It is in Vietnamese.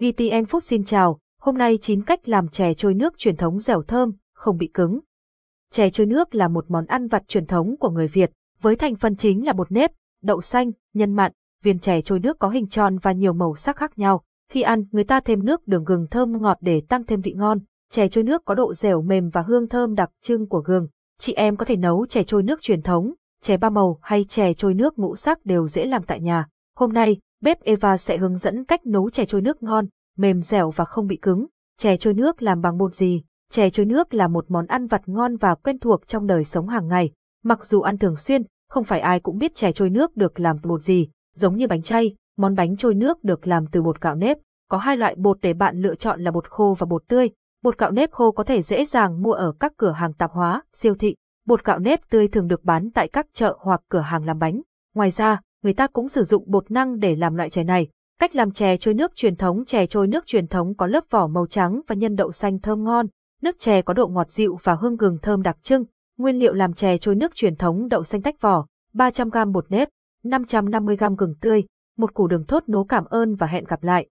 VTN Food xin chào, hôm nay 9 cách làm chè trôi nước truyền thống dẻo thơm, không bị cứng. Chè trôi nước là một món ăn vặt truyền thống của người Việt, với thành phần chính là bột nếp, đậu xanh, nhân mặn, viên chè trôi nước có hình tròn và nhiều màu sắc khác nhau. Khi ăn, người ta thêm nước đường gừng thơm ngọt để tăng thêm vị ngon. Chè trôi nước có độ dẻo mềm và hương thơm đặc trưng của gừng. Chị em có thể nấu chè trôi nước truyền thống, chè ba màu hay chè trôi nước ngũ sắc đều dễ làm tại nhà. Hôm nay, bếp Eva sẽ hướng dẫn cách nấu chè trôi nước ngon, mềm dẻo và không bị cứng. Chè trôi nước làm bằng bột gì? Chè trôi nước là một món ăn vặt ngon và quen thuộc trong đời sống hàng ngày. Mặc dù ăn thường xuyên, không phải ai cũng biết chè trôi nước được làm từ bột gì, giống như bánh chay, món bánh trôi nước được làm từ bột gạo nếp. Có hai loại bột để bạn lựa chọn là bột khô và bột tươi. Bột gạo nếp khô có thể dễ dàng mua ở các cửa hàng tạp hóa, siêu thị. Bột gạo nếp tươi thường được bán tại các chợ hoặc cửa hàng làm bánh. Ngoài ra, người ta cũng sử dụng bột năng để làm loại chè này. Cách làm chè trôi nước truyền thống Chè trôi nước truyền thống có lớp vỏ màu trắng và nhân đậu xanh thơm ngon. Nước chè có độ ngọt dịu và hương gừng thơm đặc trưng. Nguyên liệu làm chè trôi nước truyền thống đậu xanh tách vỏ, 300g bột nếp, 550g gừng tươi, một củ đường thốt nấu cảm ơn và hẹn gặp lại.